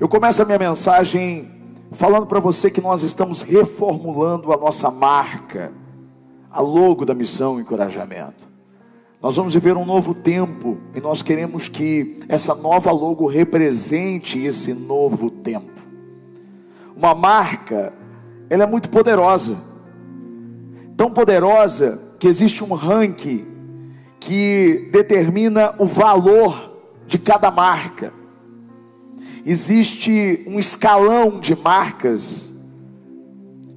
Eu começo a minha mensagem falando para você que nós estamos reformulando a nossa marca, a logo da missão Encorajamento. Nós vamos viver um novo tempo e nós queremos que essa nova logo represente esse novo tempo. Uma marca, ela é muito poderosa. Tão poderosa que existe um ranking que determina o valor de cada marca. Existe um escalão de marcas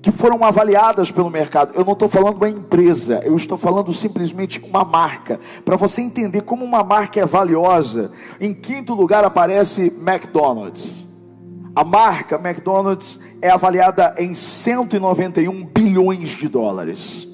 que foram avaliadas pelo mercado. Eu não estou falando uma empresa, eu estou falando simplesmente uma marca. Para você entender como uma marca é valiosa, em quinto lugar aparece McDonald's. A marca McDonald's é avaliada em 191 bilhões de dólares.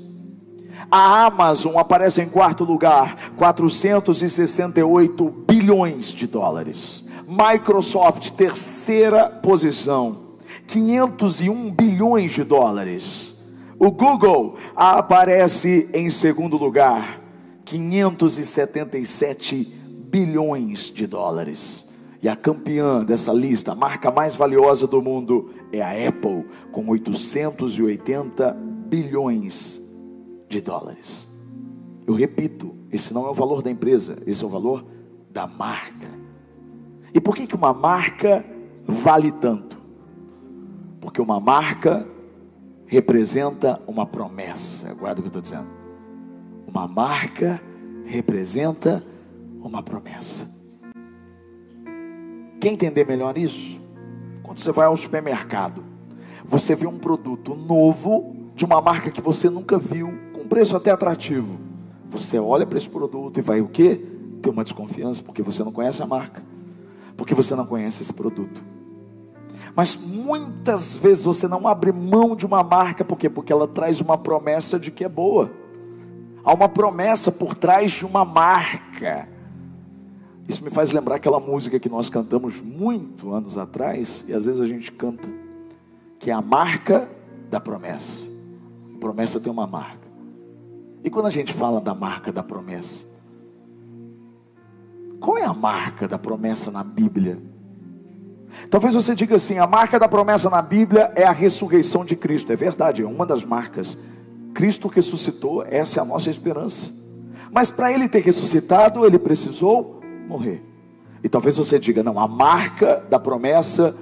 A Amazon aparece em quarto lugar, 468 bilhões de dólares. Microsoft, terceira posição, 501 bilhões de dólares. O Google aparece em segundo lugar, 577 bilhões de dólares. E a campeã dessa lista, a marca mais valiosa do mundo, é a Apple, com 880 bilhões de dólares. Eu repito, esse não é o valor da empresa, esse é o valor da marca. E por que, que uma marca vale tanto? Porque uma marca representa uma promessa. Guarda o que eu estou dizendo. Uma marca representa uma promessa. Quer entender melhor isso? Quando você vai ao supermercado, você vê um produto novo de uma marca que você nunca viu, com preço até atrativo. Você olha para esse produto e vai o quê? Ter uma desconfiança porque você não conhece a marca, porque você não conhece esse produto. Mas muitas vezes você não abre mão de uma marca, por quê? Porque ela traz uma promessa de que é boa. Há uma promessa por trás de uma marca. Isso me faz lembrar aquela música que nós cantamos muito anos atrás, e às vezes a gente canta, que é a marca da promessa. A promessa tem uma marca. E quando a gente fala da marca da promessa, qual é a marca da promessa na Bíblia? Talvez você diga assim: a marca da promessa na Bíblia é a ressurreição de Cristo. É verdade, é uma das marcas. Cristo ressuscitou, essa é a nossa esperança. Mas para ele ter ressuscitado, ele precisou morrer. E talvez você diga: não, a marca da promessa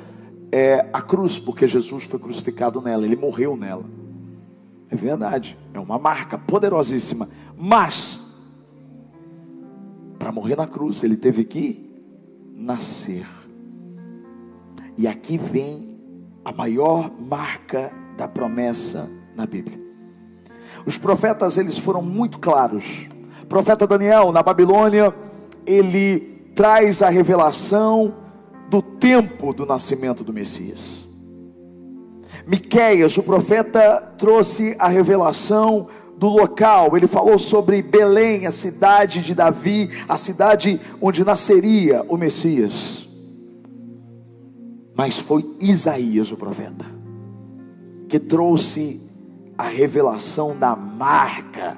é a cruz, porque Jesus foi crucificado nela, ele morreu nela. É verdade, é uma marca poderosíssima. Mas, morrer na cruz, ele teve que nascer. E aqui vem a maior marca da promessa na Bíblia. Os profetas, eles foram muito claros. O profeta Daniel, na Babilônia, ele traz a revelação do tempo do nascimento do Messias. Miqueias, o profeta, trouxe a revelação do local. Ele falou sobre Belém, a cidade de Davi, a cidade onde nasceria o Messias mas foi Isaías o profeta que trouxe a revelação da marca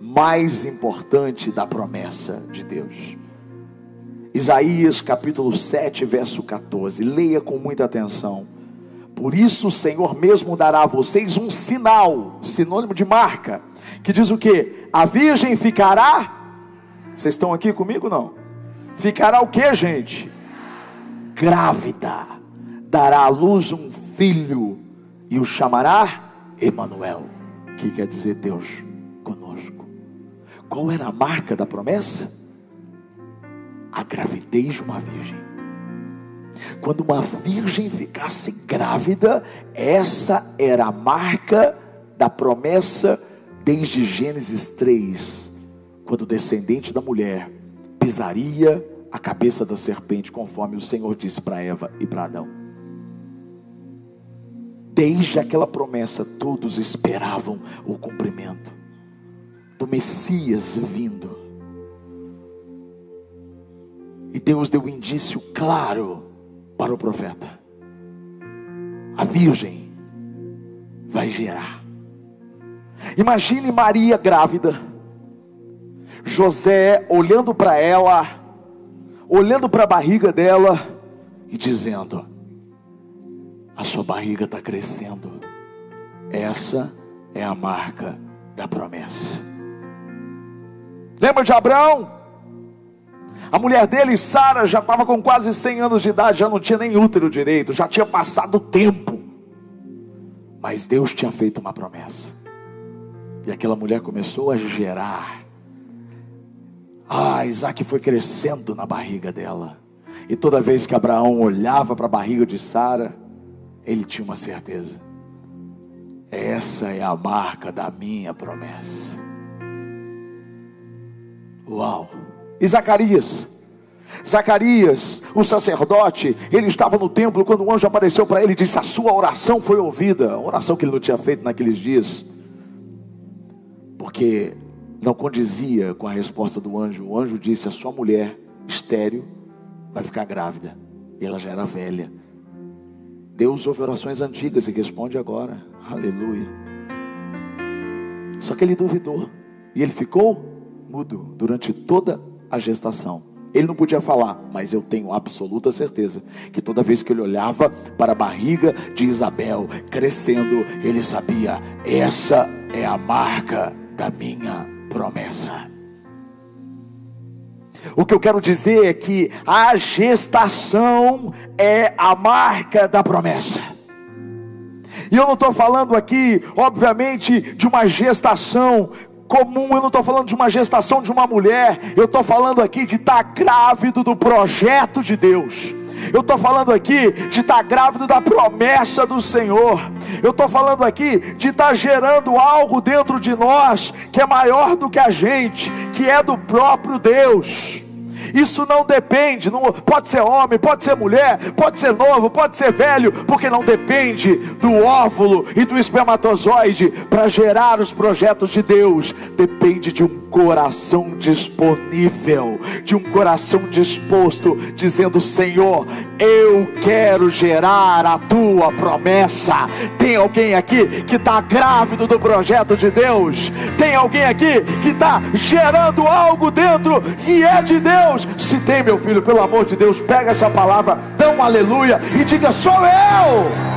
mais importante da promessa de Deus. Isaías capítulo 7, verso 14. Leia com muita atenção. Por isso o Senhor mesmo dará a vocês um sinal, sinônimo de marca, que diz o que? A virgem ficará. Vocês estão aqui comigo não? Ficará o que, gente? Grávida dará à luz um filho e o chamará Emanuel, que quer dizer Deus conosco. Qual era a marca da promessa? A gravidez de uma virgem. Quando uma virgem ficasse grávida, essa era a marca da promessa desde Gênesis 3, quando o descendente da mulher pisaria a cabeça da serpente, conforme o Senhor disse para Eva e para Adão. Desde aquela promessa, todos esperavam o cumprimento do Messias vindo. E Deus deu um indício claro para o profeta: a virgem vai gerar. Imagine Maria grávida, José olhando para ela, olhando para a barriga dela e dizendo: A sua barriga está crescendo. Essa é a marca da promessa. Lembra de Abraão? A mulher dele, Sara, já estava com quase 100 anos de idade, já não tinha nem útero direito, já tinha passado o tempo. Mas Deus tinha feito uma promessa. E aquela mulher começou a gerar. Ah, Isaac foi crescendo na barriga dela. E toda vez que Abraão olhava para a barriga de Sara, ele tinha uma certeza: essa é a marca da minha promessa. Uau! E Zacarias? Zacarias, o sacerdote, ele estava no templo quando o anjo apareceu para ele e disse: A sua oração foi ouvida. A oração que ele não tinha feito naqueles dias, porque não condizia com a resposta do anjo. O anjo disse: A sua mulher, estéreo, vai ficar grávida. E ela já era velha. Deus ouve orações antigas e responde agora. Aleluia. Só que ele duvidou. E ele ficou mudo durante toda a gestação. Ele não podia falar, mas eu tenho absoluta certeza que toda vez que ele olhava para a barriga de Isabel crescendo, ele sabia: essa é a marca da minha promessa. O que eu quero dizer é que a gestação é a marca da promessa. E eu não estou falando aqui, obviamente, de uma gestação comum, eu não estou falando de uma gestação de uma mulher, eu estou falando aqui de estar tá grávido do projeto de Deus. Eu estou falando aqui de estar tá grávido da promessa do Senhor. Eu estou falando aqui de estar tá gerando algo dentro de nós que é maior do que a gente, que é do próprio Deus. Isso não depende, não, pode ser homem, pode ser mulher, pode ser novo, pode ser velho, porque não depende do óvulo e do espermatozoide para gerar os projetos de Deus. Depende de um coração disponível, de um coração disposto, dizendo: Senhor, eu quero gerar a tua promessa. Tem alguém aqui que está grávido do projeto de Deus? Tem alguém aqui que está gerando algo dentro e é de Deus? Se tem, meu filho, pelo amor de Deus, pega essa palavra, dá um aleluia e diga: Sou eu.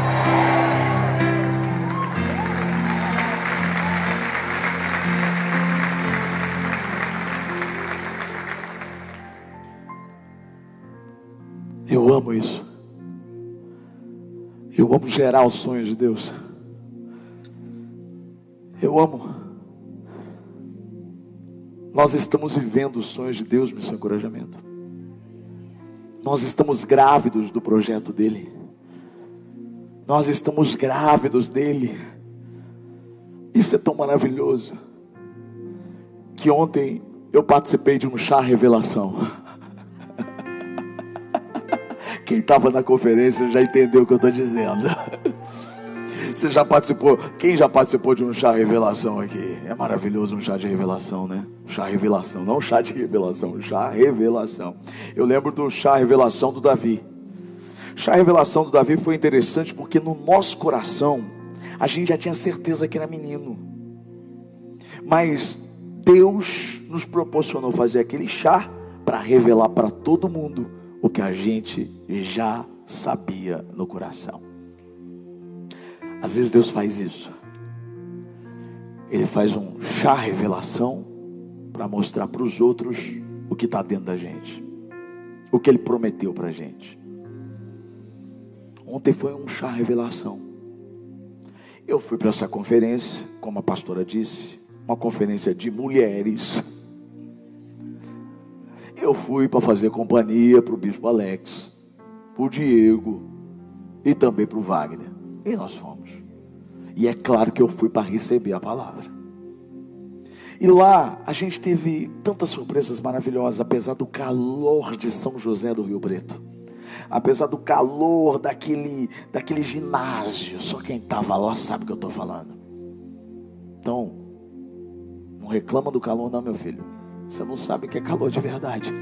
Eu amo isso. Eu amo gerar os sonhos de Deus. Eu amo. Nós estamos vivendo os sonhos de Deus, meu encorajamento. Nós estamos grávidos do projeto dele. Nós estamos grávidos dele. Isso é tão maravilhoso. Que ontem eu participei de um chá revelação. Quem estava na conferência já entendeu o que eu estou dizendo. Você já participou? Quem já participou de um chá revelação aqui? É maravilhoso um chá de revelação, né? Chá revelação, não chá de revelação, chá revelação. Eu lembro do chá revelação do Davi. Chá revelação do Davi foi interessante porque no nosso coração a gente já tinha certeza que era menino. Mas Deus nos proporcionou fazer aquele chá para revelar para todo mundo o que a gente já sabia no coração. Às vezes Deus faz isso. Ele faz um chá revelação para mostrar para os outros o que está dentro da gente, o que Ele prometeu para a gente. Ontem foi um chá revelação. Eu fui para essa conferência, como a pastora disse, uma conferência de mulheres eu fui para fazer companhia para o bispo Alex, para o Diego e também para o Wagner. E nós fomos. E é claro que eu fui para receber a palavra. E lá a gente teve tantas surpresas maravilhosas, apesar do calor de São José do Rio Preto. Apesar do calor daquele, daquele ginásio, só quem estava lá sabe o que eu estou falando. Então, não reclama do calor, não, meu filho. Você não sabe o que é calor de verdade.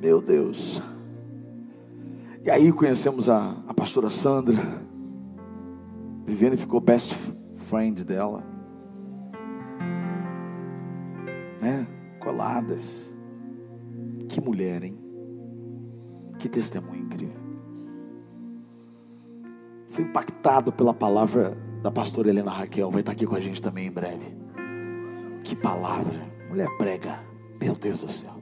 Meu Deus. E aí conhecemos a, a pastora Sandra. Viviane ficou best friend dela. Né? Coladas. Que mulher, hein? Que testemunho incrível. Fui impactado pela palavra da pastora Helena Raquel, vai estar aqui com a gente também em breve. Que palavra, mulher prega, meu Deus do céu.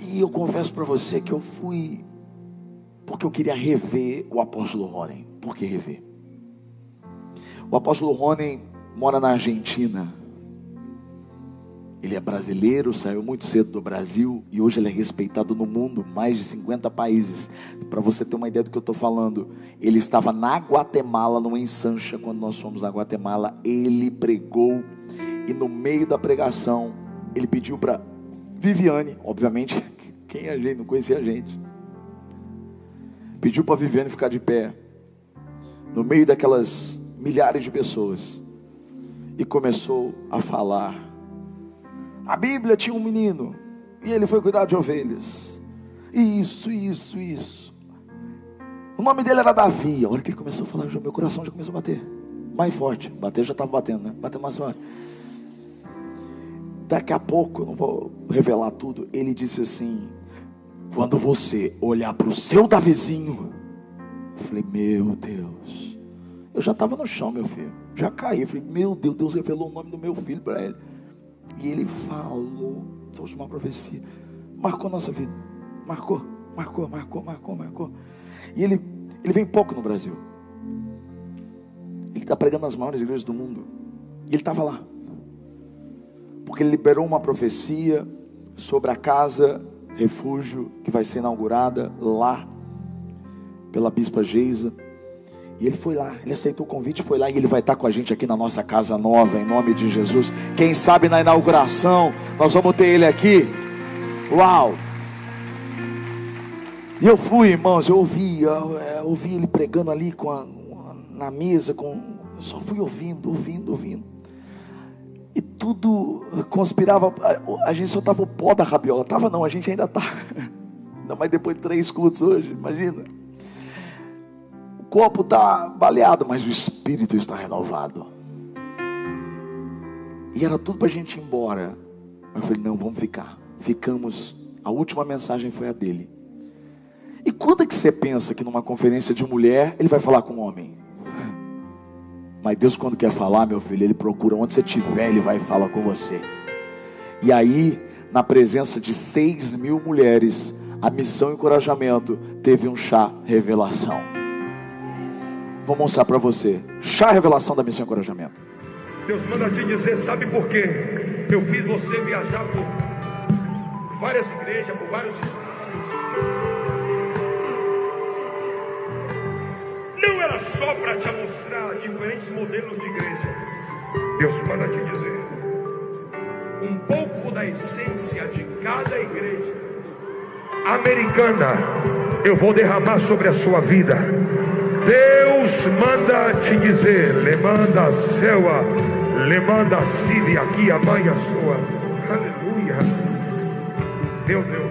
E eu confesso para você que eu fui porque eu queria rever o apóstolo Rony. Por que rever? O apóstolo Rony mora na Argentina. Ele é brasileiro, saiu muito cedo do Brasil e hoje ele é respeitado no mundo, mais de 50 países. Para você ter uma ideia do que eu estou falando, ele estava na Guatemala, no Ensancha, quando nós fomos na Guatemala. Ele pregou e no meio da pregação ele pediu para Viviane, obviamente, quem é a gente não conhecia a gente pediu para Viviane ficar de pé, no meio daquelas milhares de pessoas, e começou a falar. A Bíblia tinha um menino, e ele foi cuidar de ovelhas. Isso, isso, isso. O nome dele era Davi. A hora que ele começou a falar, meu coração já começou a bater. Mais forte. Bater já estava batendo, né? Batendo mais forte. Daqui a pouco, eu não vou revelar tudo. Ele disse assim: quando você olhar para o seu Davizinho, eu falei, meu Deus. Eu já estava no chão, meu filho. Já caí. Eu falei, meu Deus, Deus revelou o nome do meu filho para ele. E ele falou, trouxe uma profecia. Marcou nossa vida. Marcou, marcou, marcou, marcou, marcou. E ele, ele vem pouco no Brasil. Ele está pregando nas maiores igrejas do mundo. E ele estava lá. Porque ele liberou uma profecia sobre a casa refúgio que vai ser inaugurada lá pela Bispa Geisa. E ele foi lá, ele aceitou o convite, foi lá e ele vai estar com a gente aqui na nossa casa nova, em nome de Jesus. Quem sabe na inauguração nós vamos ter ele aqui. Uau! E eu fui, irmãos, eu ouvi, eu, eu ouvi ele pregando ali com a, na mesa, com, eu só fui ouvindo, ouvindo, ouvindo. E tudo conspirava. A, gente só estava o pó da rabiola. Tava não, a gente ainda está. Ainda mais depois de três cultos hoje, imagina. Corpo está baleado, mas o espírito está renovado. E era tudo para a gente ir embora. Mas eu falei, não, vamos ficar. Ficamos. A última mensagem foi a dele. E quando é que você pensa que numa conferência de mulher ele vai falar com um homem? Mas Deus, quando quer falar, meu filho, Ele procura onde você estiver, Ele vai e fala com você. E aí, na presença de seis mil mulheres, a missão encorajamento teve um chá revelação. Vou mostrar para você. Chá revelação da missão encorajamento. Deus manda te dizer, sabe por quê? Eu fiz você viajar por várias igrejas, por vários estados. Não era só para te mostrar diferentes modelos de igreja. Deus manda te dizer um pouco da essência de cada igreja americana. Eu vou derramar sobre a sua vida. Deus manda te dizer: le manda céua, le manda síria aqui a mãe a sua. Aleluia. Meu Deus.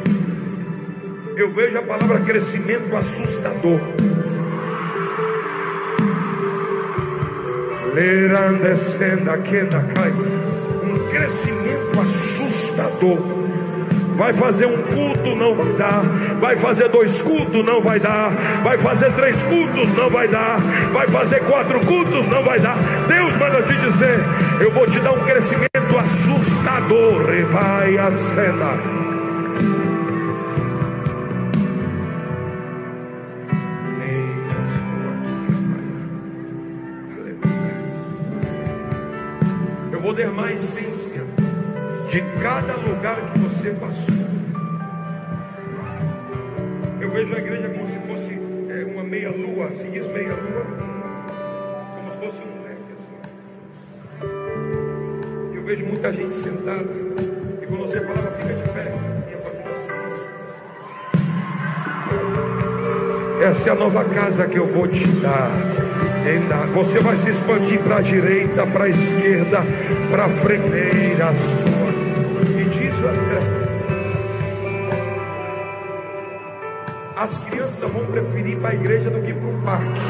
Eu vejo a palavra crescimento assustador. Um crescimento assustador. Vai fazer um culto, não vai dar. Vai fazer dois cultos, não vai dar. Vai fazer três cultos, não vai dar. Vai fazer quatro cultos, não vai dar. Deus manda te dizer: Eu vou te dar um crescimento assustador. Vai a cena. derramar a essência de cada lugar que você passou. Eu vejo a igreja como se fosse é, uma meia-lua, se diz meia-lua, como se fosse um leque. Eu vejo muita gente sentada, e quando você falava, fica de pé, ia fazendo assim. Essa é a nova casa que eu vou te dar. Você vai se expandir para a direita, para a esquerda, para a frenteira As crianças vão preferir para a igreja do que para o parque.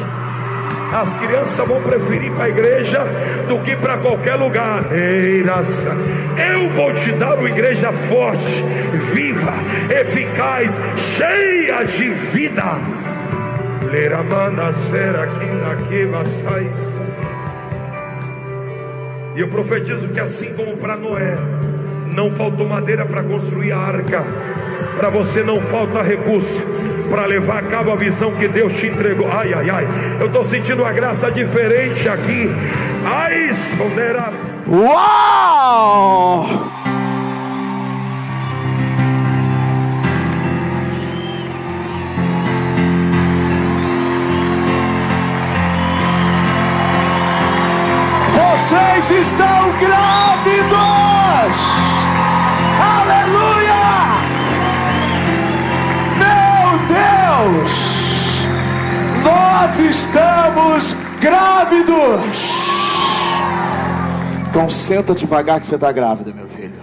As crianças vão preferir para a igreja do que para qualquer lugar. Eu vou te dar uma igreja forte, viva, eficaz, cheia de vida. E eu profetizo que assim como para Noé, não faltou madeira para construir a arca, para você não falta recurso para levar a cabo a visão que Deus te entregou. Ai, ai, ai. Eu estou sentindo uma graça diferente aqui. Ai, sonera. Uau! Vocês estão grávidos! Nós estamos grávidos. Então senta devagar que você está grávida, meu filho.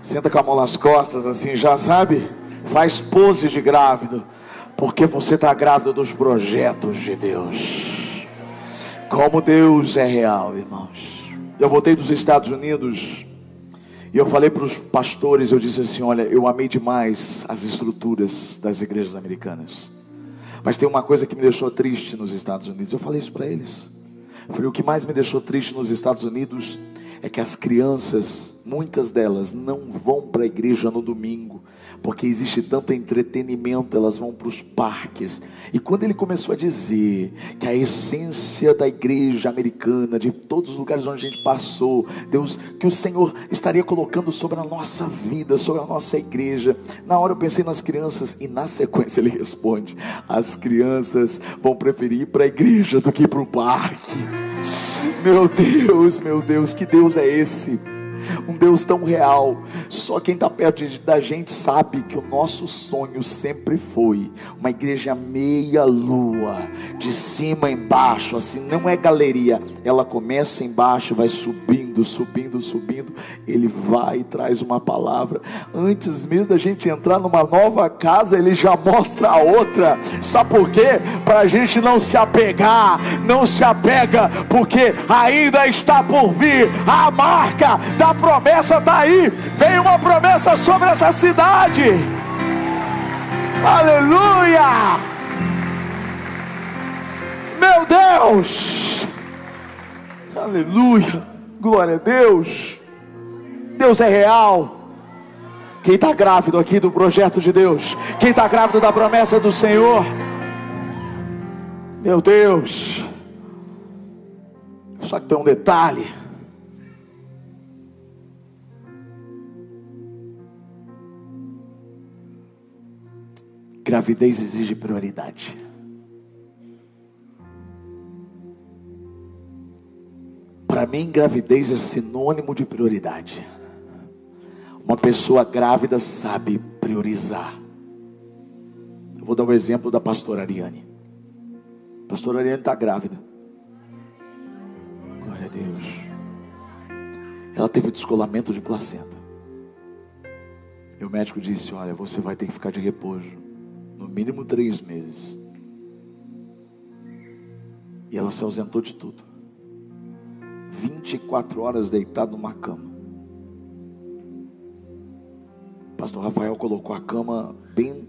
Senta com a mão nas costas, assim, já sabe? Faz pose de grávido, porque você está grávida dos projetos de Deus. Como Deus é real, irmãos. Eu voltei dos Estados Unidos e eu falei para os pastores, eu disse assim: olha, eu amei demais as estruturas das igrejas americanas. Mas tem uma coisa que me deixou triste nos Estados Unidos. Eu falei isso para eles. Eu falei: o que mais me deixou triste nos Estados Unidos é que as crianças, muitas delas, não vão para a igreja no domingo, porque existe tanto entretenimento, elas vão para os parques. E quando ele começou a dizer que a essência da igreja americana, de todos os lugares onde a gente passou, Deus, que o Senhor estaria colocando sobre a nossa vida, sobre a nossa igreja. Na hora eu pensei nas crianças e na sequência ele responde: as crianças vão preferir ir para a igreja do que para o parque. Meu Deus, meu Deus, que Deus é esse? Um Deus tão real. Só quem está perto da gente sabe que o nosso sonho sempre foi uma igreja meia-lua, de cima embaixo, assim, não é galeria, ela começa embaixo, vai subindo, subindo, subindo. Ele vai e traz uma palavra. Antes mesmo da gente entrar numa nova casa, ele já mostra a outra. Sabe por quê? Para a gente não se apegar, não se apega, porque ainda está por vir a marca da promessa está aí. Vem uma promessa sobre essa cidade. Aleluia! Meu Deus! Aleluia! Glória a Deus! Deus é real. Quem está grávido aqui do projeto de Deus? Quem está grávido da promessa do Senhor? Meu Deus! Só que tem um detalhe. Gravidez exige prioridade. Para mim, gravidez é sinônimo de prioridade. Uma pessoa grávida sabe priorizar. Eu vou dar o um exemplo da pastora Ariane. A pastora Ariane está grávida. Glória a Deus. Ela teve descolamento de placenta. E o médico disse: Olha, você vai ter que ficar de repouso no mínimo três meses. E ela se ausentou de tudo. 24 horas deitado numa cama. Pastor Rafael colocou a cama bem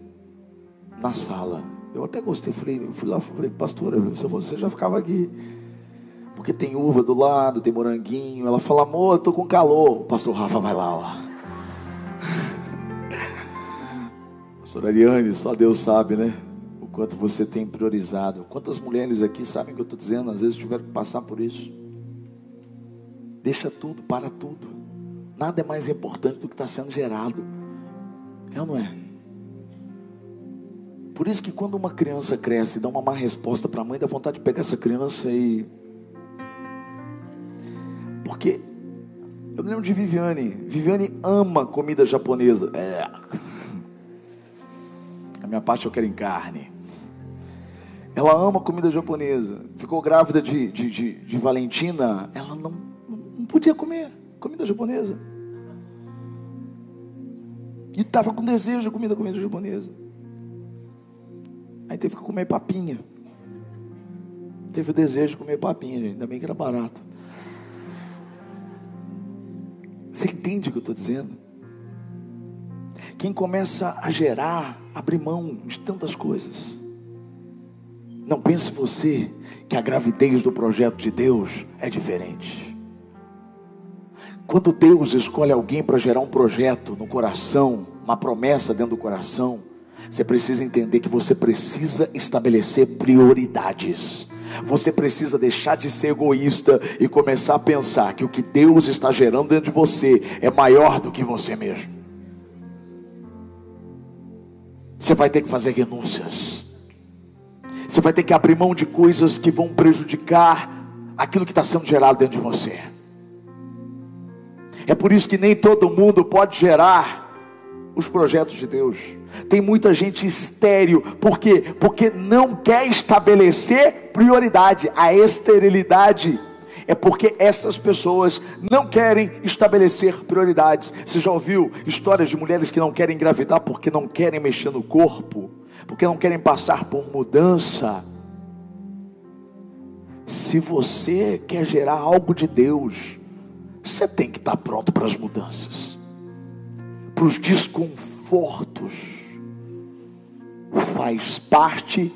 na sala. Eu até gostei, falei, fui lá, falei, pastor, você já ficava aqui. Porque tem uva do lado, tem moranguinho. Ela fala, amor, eu tô com calor. O pastor Rafa vai lá, ó. Pastor Ariane, só Deus sabe, né? O quanto você tem priorizado. Quantas mulheres aqui sabem o que eu estou dizendo? Às vezes tiveram que passar por isso. Deixa tudo, para tudo. Nada é mais importante do que está sendo gerado. É ou não é? Por isso que quando uma criança cresce e dá uma má resposta para a mãe, dá vontade de pegar essa criança e. Porque eu me lembro de Viviane. Viviane ama comida japonesa. É. A minha parte eu quero em carne. Ela ama comida japonesa. Ficou grávida de, de, de, de Valentina. Ela não, não podia comer comida japonesa. E estava com desejo de comida, comida japonesa. Aí teve que comer papinha. teve o desejo de comer papinha, gente. ainda bem que era barato. Você entende o que eu estou dizendo? Quem começa a gerar, abrir mão de tantas coisas. Não pense você que a gravidez do projeto de Deus é diferente. Quando Deus escolhe alguém para gerar um projeto no coração, uma promessa dentro do coração, você precisa entender que você precisa estabelecer prioridades. Você precisa deixar de ser egoísta e começar a pensar que o que Deus está gerando dentro de você é maior do que você mesmo. Você vai ter que fazer renúncias. Você vai ter que abrir mão de coisas que vão prejudicar aquilo que está sendo gerado dentro de você. É por isso que nem todo mundo pode gerar os projetos de Deus. Tem muita gente estéril, por quê? Porque não quer estabelecer prioridade. A esterilidade é porque essas pessoas não querem estabelecer prioridades. Você já ouviu histórias de mulheres que não querem engravidar porque não querem mexer no corpo, porque não querem passar por mudança? Se você quer gerar algo de Deus, você tem que estar pronto para as mudanças, para os desconfortos. Faz parte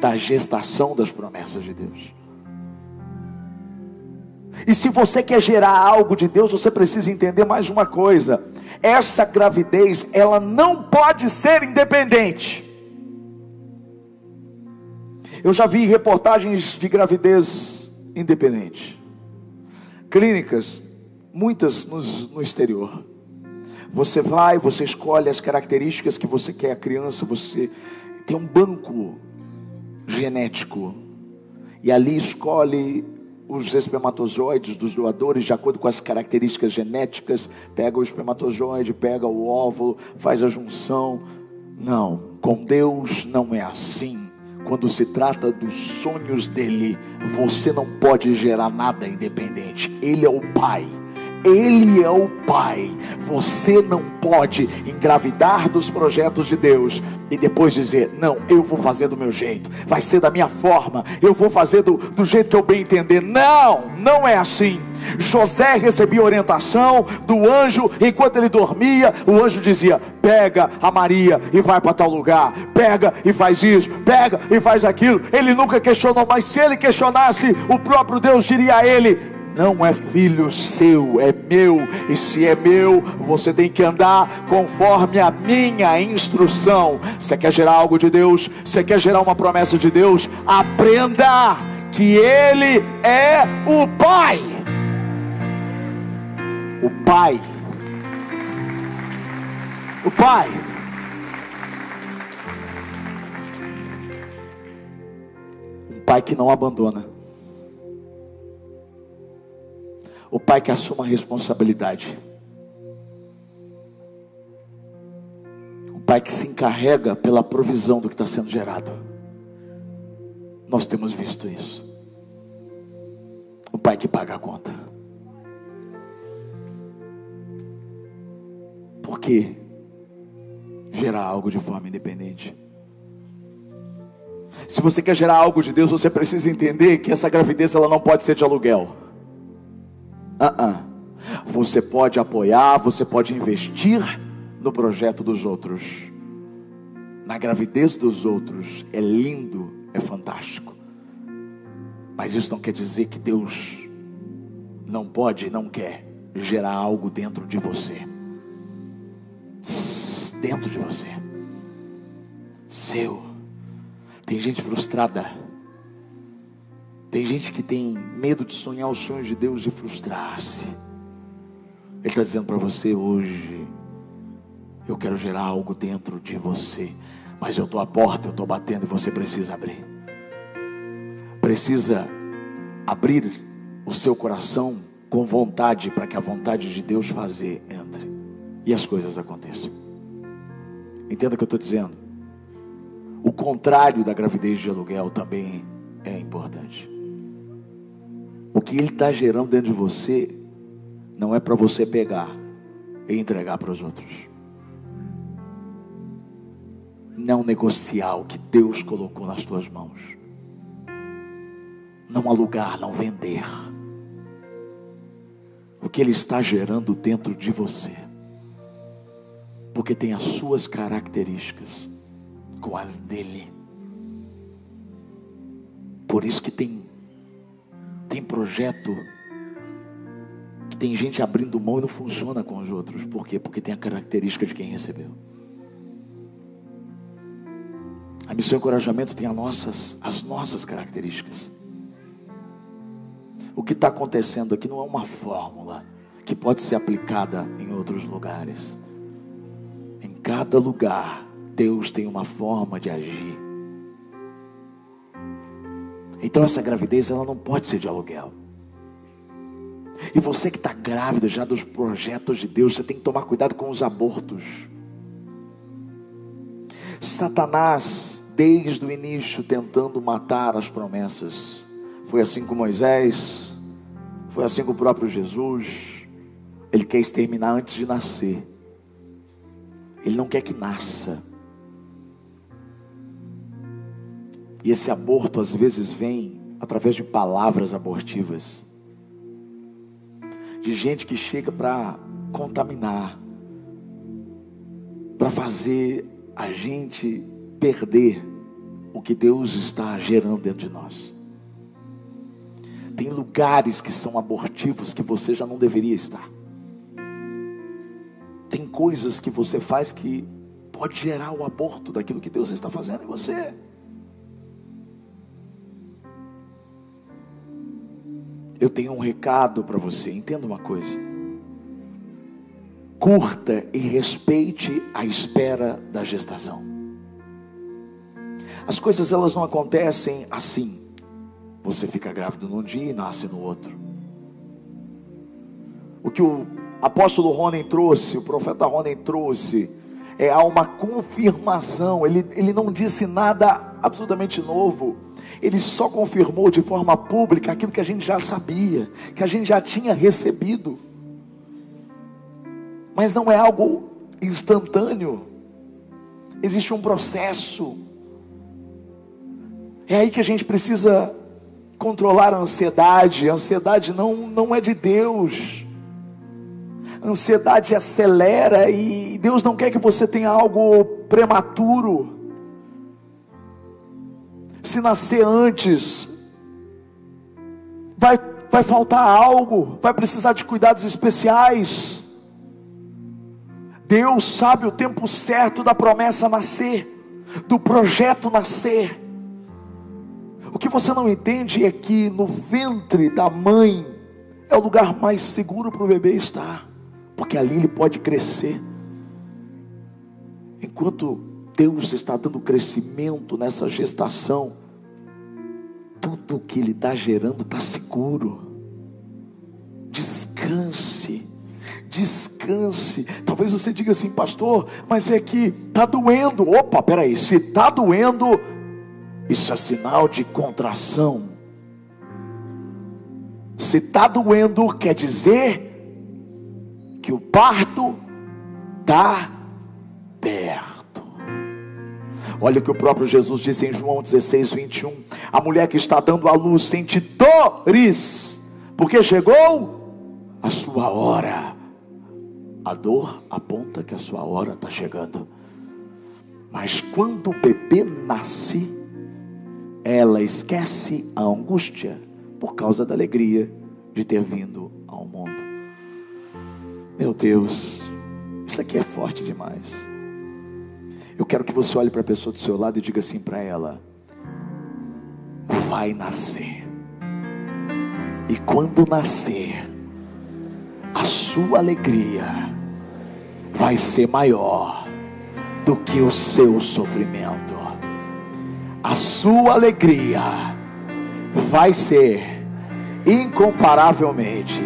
da gestação das promessas de Deus. E se você quer gerar algo de Deus, você precisa entender mais uma coisa: essa gravidez, ela não pode ser independente. Eu já vi reportagens de gravidez independente, clínicas muitas no exterior. Você vai, você escolhe as características que você quer a criança, você tem um banco genético e ali escolhe os espermatozoides dos doadores de acordo com as características genéticas, pega o espermatozoide, pega o óvulo, faz a junção. Não, com Deus não é assim. Quando se trata dos sonhos dele, você não pode gerar nada independente. Ele é o Pai. Ele é o Pai. Você não pode engravidar dos projetos de Deus e depois dizer: Não, eu vou fazer do meu jeito, vai ser da minha forma, eu vou fazer do, do jeito que eu bem entender. Não, não é assim. José recebia orientação do anjo enquanto ele dormia. O anjo dizia: Pega a Maria e vai para tal lugar, pega e faz isso, pega e faz aquilo. Ele nunca questionou, mas se ele questionasse, o próprio Deus diria a ele: não é filho seu, é meu, e se é meu, você tem que andar conforme a minha instrução. Você quer gerar algo de Deus, você quer gerar uma promessa de Deus, aprenda que Ele é o Pai. O Pai. O Pai. Um Pai que não abandona. O pai que assuma a responsabilidade. O pai que se encarrega pela provisão do que está sendo gerado. Nós temos visto isso. O pai que paga a conta. Por que gerar algo de forma independente? Se você quer gerar algo de Deus, você precisa entender que essa gravidez ela não pode ser de aluguel. Uh -uh. Você pode apoiar, você pode investir no projeto dos outros, na gravidez dos outros. É lindo, é fantástico. Mas isso não quer dizer que Deus não pode, não quer gerar algo dentro de você. Dentro de você. Seu. Tem gente frustrada tem gente que tem medo de sonhar os sonhos de Deus e frustrar-se. Ele está dizendo para você hoje: eu quero gerar algo dentro de você, mas eu estou à porta, eu estou batendo e você precisa abrir. Precisa abrir o seu coração com vontade para que a vontade de Deus fazer entre e as coisas aconteçam. Entenda o que eu estou dizendo. O contrário da gravidez de aluguel também é importante. O que Ele está gerando dentro de você não é para você pegar e entregar para os outros. Não negociar o que Deus colocou nas tuas mãos. não alugar, não vender. O que Ele está gerando dentro de você, porque tem as suas características com as dele. Por isso que tem tem projeto que tem gente abrindo mão e não funciona com os outros. Por quê? Porque tem a característica de quem recebeu. A missão encorajamento tem as nossas, as nossas características. O que está acontecendo aqui não é uma fórmula que pode ser aplicada em outros lugares. Em cada lugar, Deus tem uma forma de agir. Então essa gravidez ela não pode ser de aluguel. E você que está grávida já dos projetos de Deus, você tem que tomar cuidado com os abortos. Satanás, desde o início, tentando matar as promessas. Foi assim com Moisés, foi assim com o próprio Jesus. Ele quer exterminar antes de nascer. Ele não quer que nasça. E esse aborto às vezes vem através de palavras abortivas, de gente que chega para contaminar, para fazer a gente perder o que Deus está gerando dentro de nós. Tem lugares que são abortivos que você já não deveria estar. Tem coisas que você faz que pode gerar o aborto daquilo que Deus está fazendo em você. Eu tenho um recado para você. Entenda uma coisa. Curta e respeite a espera da gestação. As coisas elas não acontecem assim. Você fica grávido num dia e nasce no outro. O que o apóstolo Ronen trouxe, o profeta Ronen trouxe, é há uma confirmação. Ele, ele não disse nada absolutamente novo ele só confirmou de forma pública aquilo que a gente já sabia, que a gente já tinha recebido. Mas não é algo instantâneo, existe um processo. É aí que a gente precisa controlar a ansiedade. A ansiedade não, não é de Deus. A ansiedade acelera e Deus não quer que você tenha algo prematuro se nascer antes, vai, vai faltar algo, vai precisar de cuidados especiais. Deus sabe o tempo certo da promessa nascer, do projeto nascer. O que você não entende é que no ventre da mãe é o lugar mais seguro para o bebê estar, porque ali ele pode crescer. Enquanto Deus está dando crescimento nessa gestação. Tudo que Ele está gerando está seguro. Descanse, descanse. Talvez você diga assim, pastor, mas é que está doendo. Opa, peraí, se está doendo, isso é sinal de contração. Se está doendo, quer dizer que o parto está perto. Olha o que o próprio Jesus disse em João 16, 21. A mulher que está dando à luz sente dores, porque chegou a sua hora. A dor aponta que a sua hora está chegando. Mas quando o bebê nasce, ela esquece a angústia por causa da alegria de ter vindo ao mundo. Meu Deus, isso aqui é forte demais. Eu quero que você olhe para a pessoa do seu lado e diga assim para ela: vai nascer. E quando nascer, a sua alegria vai ser maior do que o seu sofrimento. A sua alegria vai ser incomparavelmente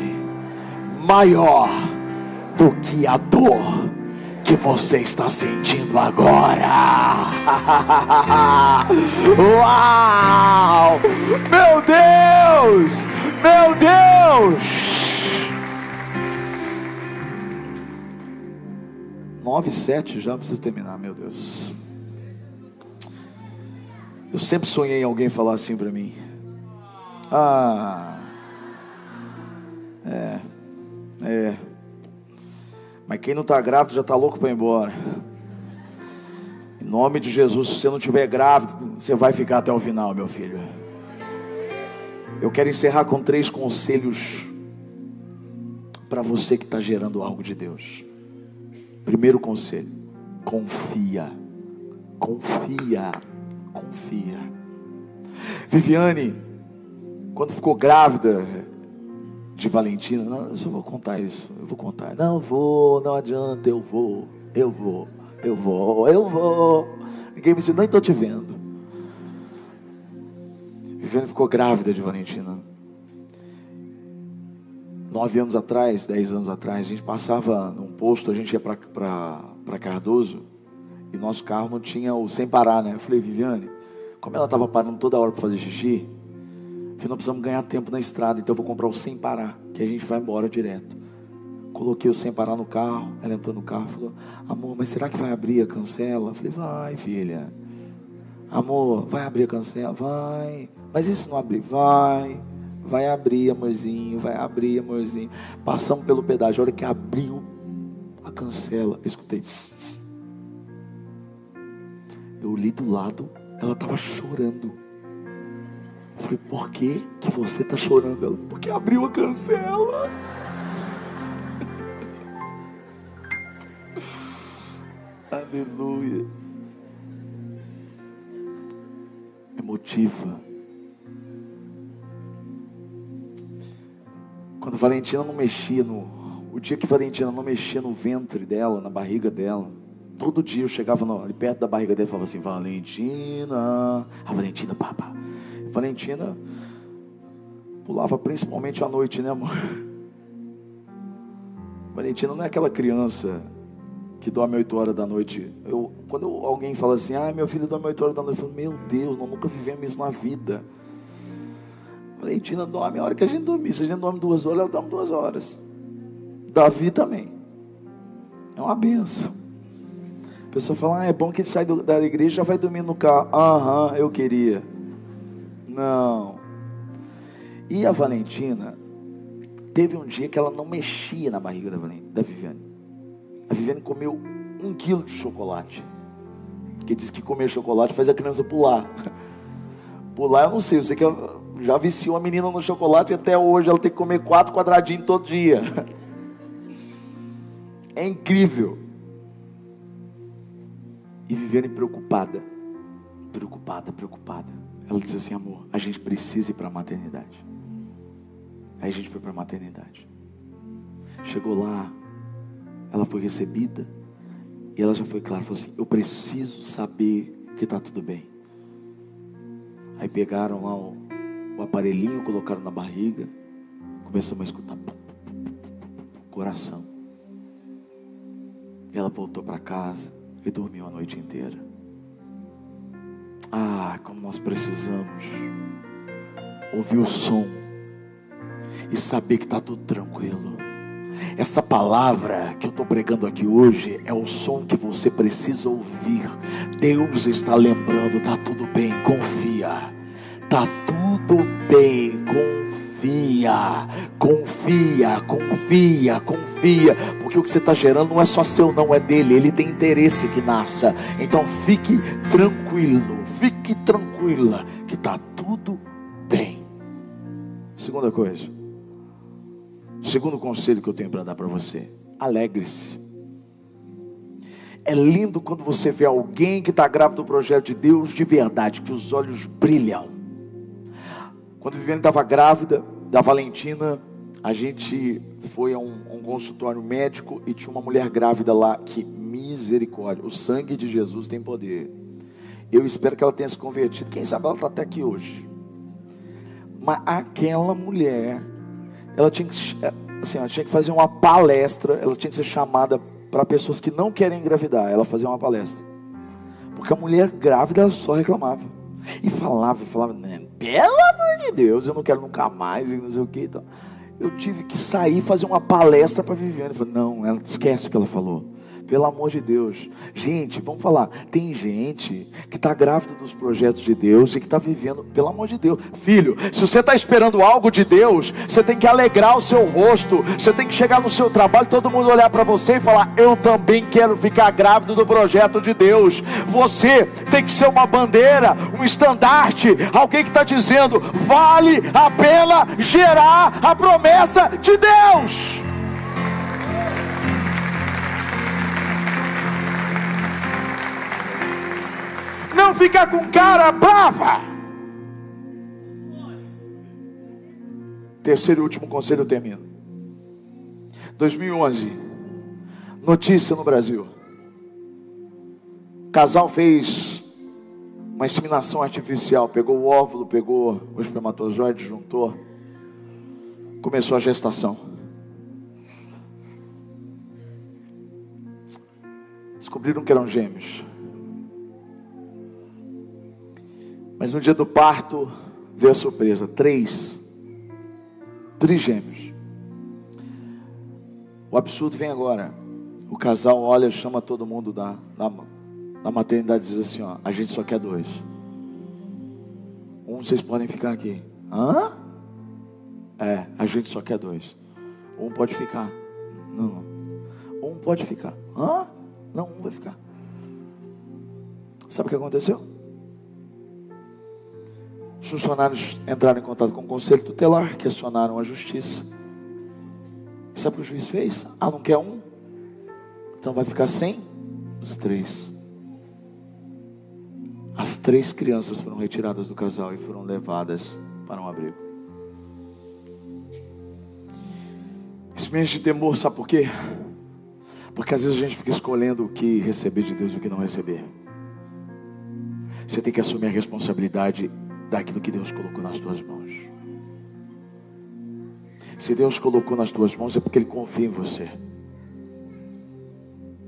maior do que a dor que você está sentindo agora. Uau! Meu Deus! Meu Deus! Nove sete já preciso terminar, meu Deus. Eu sempre sonhei em alguém falar assim para mim. Ah. É. É. Mas quem não está grávido já está louco para ir embora. Em nome de Jesus, se você não estiver grávido, você vai ficar até o final, meu filho. Eu quero encerrar com três conselhos para você que está gerando algo de Deus. Primeiro conselho: confia, confia, confia. Viviane, quando ficou grávida de Valentina, não, eu só vou contar isso, eu vou contar. Não vou, não adianta, eu vou, eu vou, eu vou, eu vou. Ninguém me disse, nem estou te vendo. Viviane ficou grávida de Valentina. Nove anos atrás, dez anos atrás, a gente passava num posto, a gente ia para Cardoso, e nosso carro não tinha o sem parar, né? Eu falei, Viviane, como ela estava parando toda hora para fazer xixi, falei, não precisamos ganhar tempo na estrada, então eu vou comprar o sem parar, que a gente vai embora direto. Coloquei o sem parar no carro, ela entrou no carro e falou, amor, mas será que vai abrir a cancela? Eu falei, vai, filha. Amor, vai abrir a cancela? Vai. Mas se não abrir? Vai. Vai abrir, amorzinho, vai abrir, amorzinho. Passamos pelo pedágio, a hora que abriu a cancela, eu escutei. Eu li do lado, ela estava chorando. Eu falei, por que, que você está chorando? Ela, porque abriu a cancela. Aleluia. Emotiva. Quando Valentina não mexia no. O dia que Valentina não mexia no ventre dela, na barriga dela, todo dia eu chegava ali perto da barriga dela e falava assim: Valentina. A Valentina, papá. Valentina pulava principalmente à noite, né, amor? Valentina não é aquela criança que dorme 8 horas da noite. Eu, quando eu, alguém fala assim, ah, meu filho dorme 8 horas da noite, eu falo, meu Deus, nós nunca vivemos isso na vida. Valentina dorme a hora que a gente dormir. Se a gente dorme duas horas, ela dorme duas horas. Davi também. É uma benção. A pessoa fala, ah, é bom que sai do, da igreja já vai dormir no carro. Aham, eu queria. Não. E a Valentina, teve um dia que ela não mexia na barriga da, da Viviane. A Viviane comeu um quilo de chocolate. Porque diz que comer chocolate faz a criança pular. Pular eu não sei, eu sei que já viciou a menina no chocolate e até hoje ela tem que comer quatro quadradinhos todo dia. É incrível. E Viviane preocupada, preocupada, preocupada. Ela disse assim: amor, a gente precisa ir para a maternidade. Aí a gente foi para a maternidade. Chegou lá, ela foi recebida. E ela já foi clara, falou assim: Eu preciso saber que está tudo bem. Aí pegaram lá o, o aparelhinho, colocaram na barriga, começamos a escutar pum, pum, pum, coração. Ela voltou para casa e dormiu a noite inteira. Ah, como nós precisamos ouvir o som e saber que está tudo tranquilo. Essa palavra que eu estou pregando aqui hoje é o som que você precisa ouvir. Deus está lembrando, está tudo bem, confia. Está tudo bem, confia, confia, confia, confia, porque o que você está gerando não é só seu, não é dele, ele tem interesse que nasça. Então fique tranquilo, fique tranquila, que está tudo bem. Segunda coisa, segundo conselho que eu tenho para dar para você: alegre-se. É lindo quando você vê alguém que está grávido do projeto de Deus de verdade, que os olhos brilham quando Viviane estava grávida da Valentina, a gente foi a um, um, consultório médico e tinha uma mulher grávida lá que, misericórdia, o sangue de Jesus tem poder. Eu espero que ela tenha se convertido. Quem sabe ela está até aqui hoje. Mas aquela mulher, ela tinha que, assim, ela tinha que fazer uma palestra, ela tinha que ser chamada para pessoas que não querem engravidar. Ela fazia uma palestra. Porque a mulher grávida só reclamava. E falava, falava, né? pelo amor de Deus, eu não quero nunca mais, e não sei o que. Então, eu tive que sair fazer uma palestra para Viviane. Falei, não, ela esquece o que ela falou. Pelo amor de Deus. Gente, vamos falar. Tem gente que está grávida dos projetos de Deus e que está vivendo, pelo amor de Deus. Filho, se você está esperando algo de Deus, você tem que alegrar o seu rosto. Você tem que chegar no seu trabalho, todo mundo olhar para você e falar: Eu também quero ficar grávido do projeto de Deus. Você tem que ser uma bandeira, um estandarte, alguém que está dizendo: Vale a pena gerar a promessa de Deus. Não ficar com cara brava. Terceiro e último conselho, eu termino. 2011, notícia no Brasil. casal fez uma inseminação artificial, pegou o óvulo, pegou o espermatozoide, juntou, começou a gestação. Descobriram que eram gêmeos. Mas no dia do parto veio a surpresa: três, trigêmeos. O absurdo vem agora. O casal olha, chama todo mundo da, da, da maternidade e diz assim: ó, a gente só quer dois. Um vocês podem ficar aqui. Hã? É, a gente só quer dois. Um pode ficar. Não. Um pode ficar. Hã? Não, um vai ficar. Sabe o que aconteceu? Os funcionários entraram em contato com o conselho tutelar, questionaram a justiça. Sabe o que o juiz fez? Ah, não quer um? Então vai ficar sem os três. As três crianças foram retiradas do casal e foram levadas para um abrigo. Isso me enche de temor, sabe por quê? Porque às vezes a gente fica escolhendo o que receber de Deus e o que não receber. Você tem que assumir a responsabilidade daquilo que Deus colocou nas tuas mãos. Se Deus colocou nas tuas mãos é porque Ele confia em você.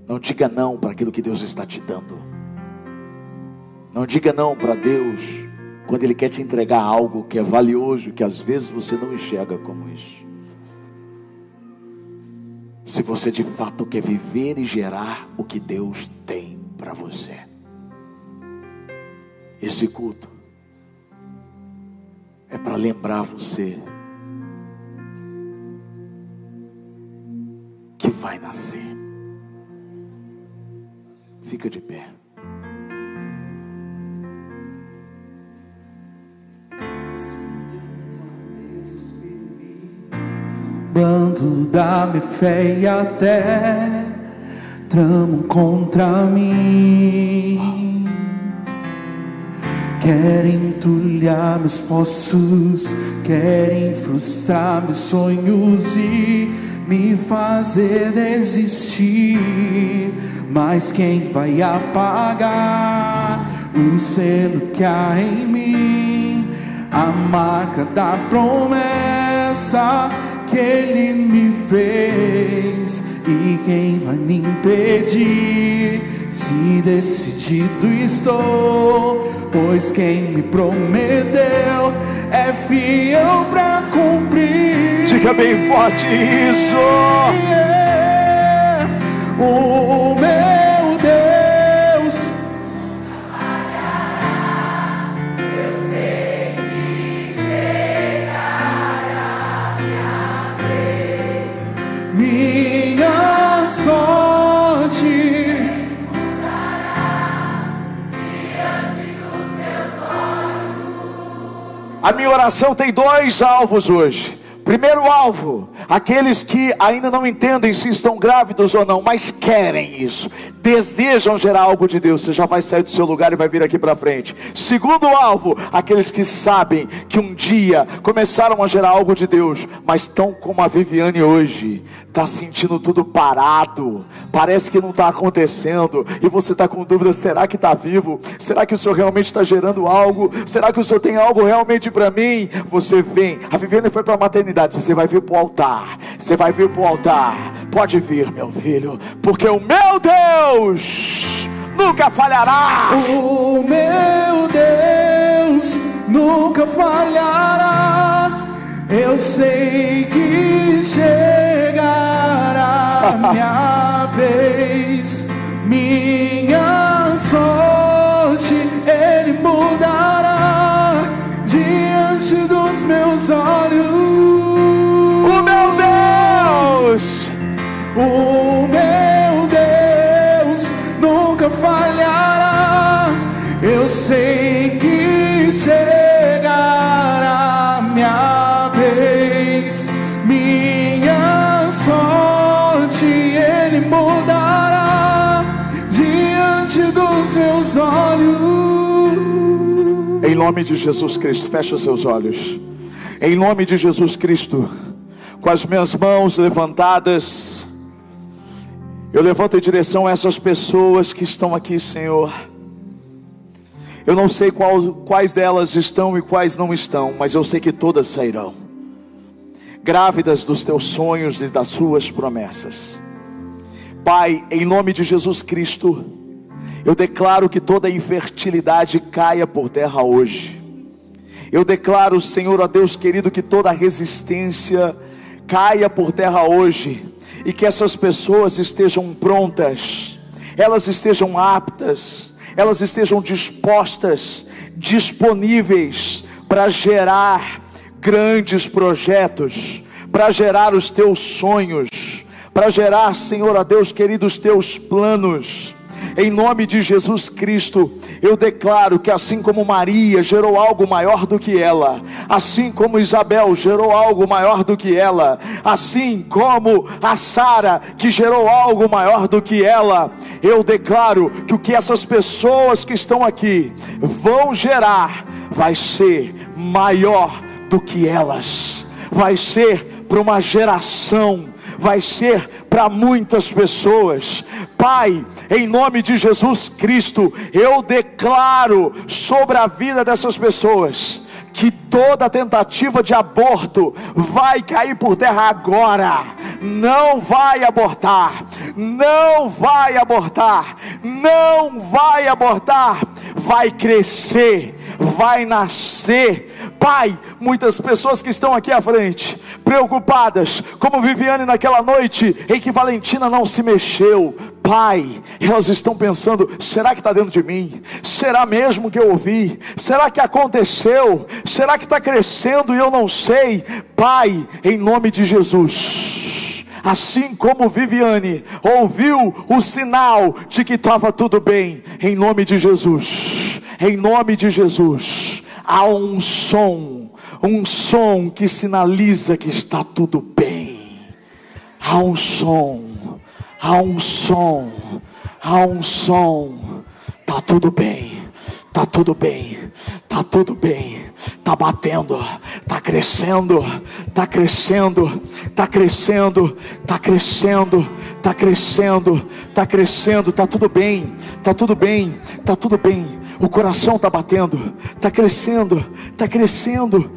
Não diga não para aquilo que Deus está te dando. Não diga não para Deus quando Ele quer te entregar algo que é valioso, que às vezes você não enxerga como isso. Se você de fato quer viver e gerar o que Deus tem para você. Esse culto é para lembrar você que vai nascer. Fica de pé. Bando dá-me fé e até tramam contra mim. Querem entulhar meus poços, querem frustrar meus sonhos e me fazer desistir. Mas quem vai apagar o selo que há em mim? A marca da promessa que ele me fez. E quem vai me impedir? Se decidido estou pois quem me prometeu é fiel para cumprir. Diga bem forte isso. É o A minha oração tem dois alvos hoje. Primeiro alvo, aqueles que ainda não entendem se estão grávidos ou não, mas querem isso, desejam gerar algo de Deus. Você já vai sair do seu lugar e vai vir aqui para frente. Segundo alvo, aqueles que sabem que um dia começaram a gerar algo de Deus, mas estão como a Viviane hoje, está sentindo tudo parado, parece que não está acontecendo, e você está com dúvida: será que está vivo? Será que o Senhor realmente está gerando algo? Será que o Senhor tem algo realmente para mim? Você vem, a Viviane foi para a maternidade você vai vir para o altar. Você vai vir para o altar. Pode vir, meu filho, porque o meu Deus nunca falhará. O meu Deus nunca falhará. Eu sei que chegará minha vez, minha sorte, Ele mudará em nome de Jesus Cristo, fecha os seus olhos. Em nome de Jesus Cristo, com as minhas mãos levantadas, eu levanto em direção a essas pessoas que estão aqui, Senhor. Eu não sei qual- quais delas estão e quais não estão, mas eu sei que todas sairão, grávidas dos teus sonhos e das suas promessas. Pai, em nome de Jesus Cristo, eu declaro que toda infertilidade caia por terra hoje. Eu declaro, Senhor, ó Deus querido, que toda resistência caia por terra hoje e que essas pessoas estejam prontas, elas estejam aptas, elas estejam dispostas, disponíveis para gerar grandes projetos, para gerar os teus sonhos, para gerar, Senhor, ó Deus querido, os teus planos. Em nome de Jesus Cristo, eu declaro que assim como Maria gerou algo maior do que ela, assim como Isabel gerou algo maior do que ela, assim como a Sara que gerou algo maior do que ela, eu declaro que o que essas pessoas que estão aqui vão gerar vai ser maior do que elas, vai ser para uma geração vai ser para muitas pessoas. Pai, em nome de Jesus Cristo, eu declaro sobre a vida dessas pessoas que toda tentativa de aborto vai cair por terra agora. Não vai abortar, não vai abortar, não vai abortar, vai crescer, vai nascer. Pai, muitas pessoas que estão aqui à frente, preocupadas, como Viviane naquela noite em que Valentina não se mexeu. Pai, elas estão pensando: será que está dentro de mim? Será mesmo que eu ouvi? Será que aconteceu? Será que está crescendo e eu não sei? Pai, em nome de Jesus assim como Viviane ouviu o sinal de que estava tudo bem, em nome de Jesus, em nome de Jesus, há um som, um som que sinaliza que está tudo bem, há um som, há um som, há um som, está tudo bem, está tudo bem, está tudo bem, está batendo, está crescendo, está crescendo, está crescendo, está crescendo, está crescendo, está crescendo, está tudo bem, está tudo bem, está tudo bem. O coração está batendo, está crescendo, está crescendo.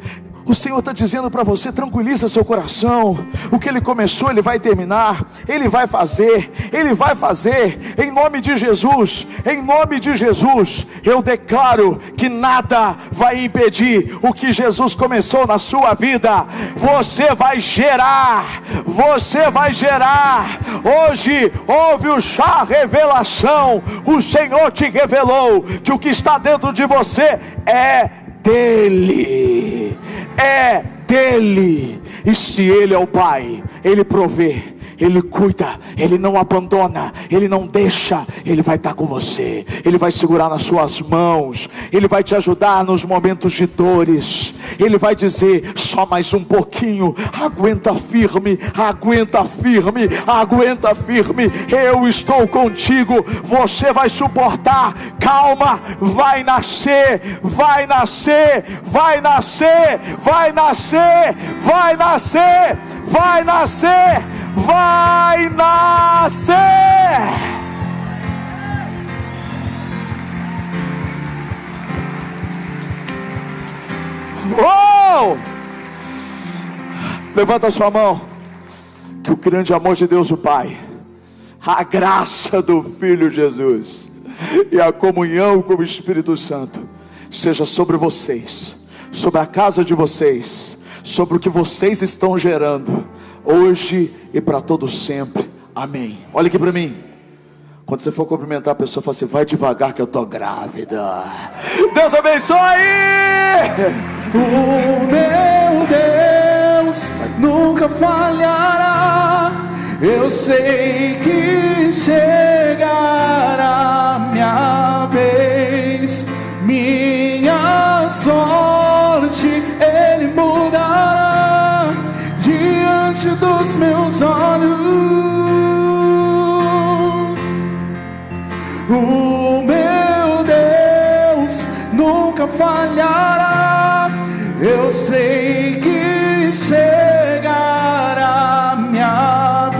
O Senhor está dizendo para você: tranquiliza seu coração. O que Ele começou, Ele vai terminar. Ele vai fazer, Ele vai fazer. Em nome de Jesus, em nome de Jesus, eu declaro que nada vai impedir o que Jesus começou na sua vida. Você vai gerar, você vai gerar. Hoje houve o chá revelação. O Senhor te revelou que o que está dentro de você é dele, é dele. E se ele é o Pai, ele provê, ele cuida, ele não abandona, ele não deixa, ele vai estar com você, ele vai segurar nas suas mãos, ele vai te ajudar nos momentos de dores, ele vai dizer: só mais um pouquinho, aguenta firme, aguenta firme, aguenta firme, eu estou contigo, você vai suportar, calma, vai nascer, vai nascer, vai nascer, vai nascer, vai nascer, vai nascer, vai nascer. Oh! Levanta a sua mão. Que o grande amor de Deus, o Pai, a graça do Filho Jesus e a comunhão com o Espírito Santo seja sobre vocês, sobre a casa de vocês, sobre o que vocês estão gerando, hoje e para todo sempre. Amém. Olha aqui para mim. Quando você for cumprimentar a pessoa, fala assim: vai devagar que eu tô grávida. Deus abençoe! O meu Deus nunca falhará. Eu sei que chegará minha vez, minha sorte Ele mudará diante dos meus olhos. O meu Deus nunca falhará. Eu sei que chegará minha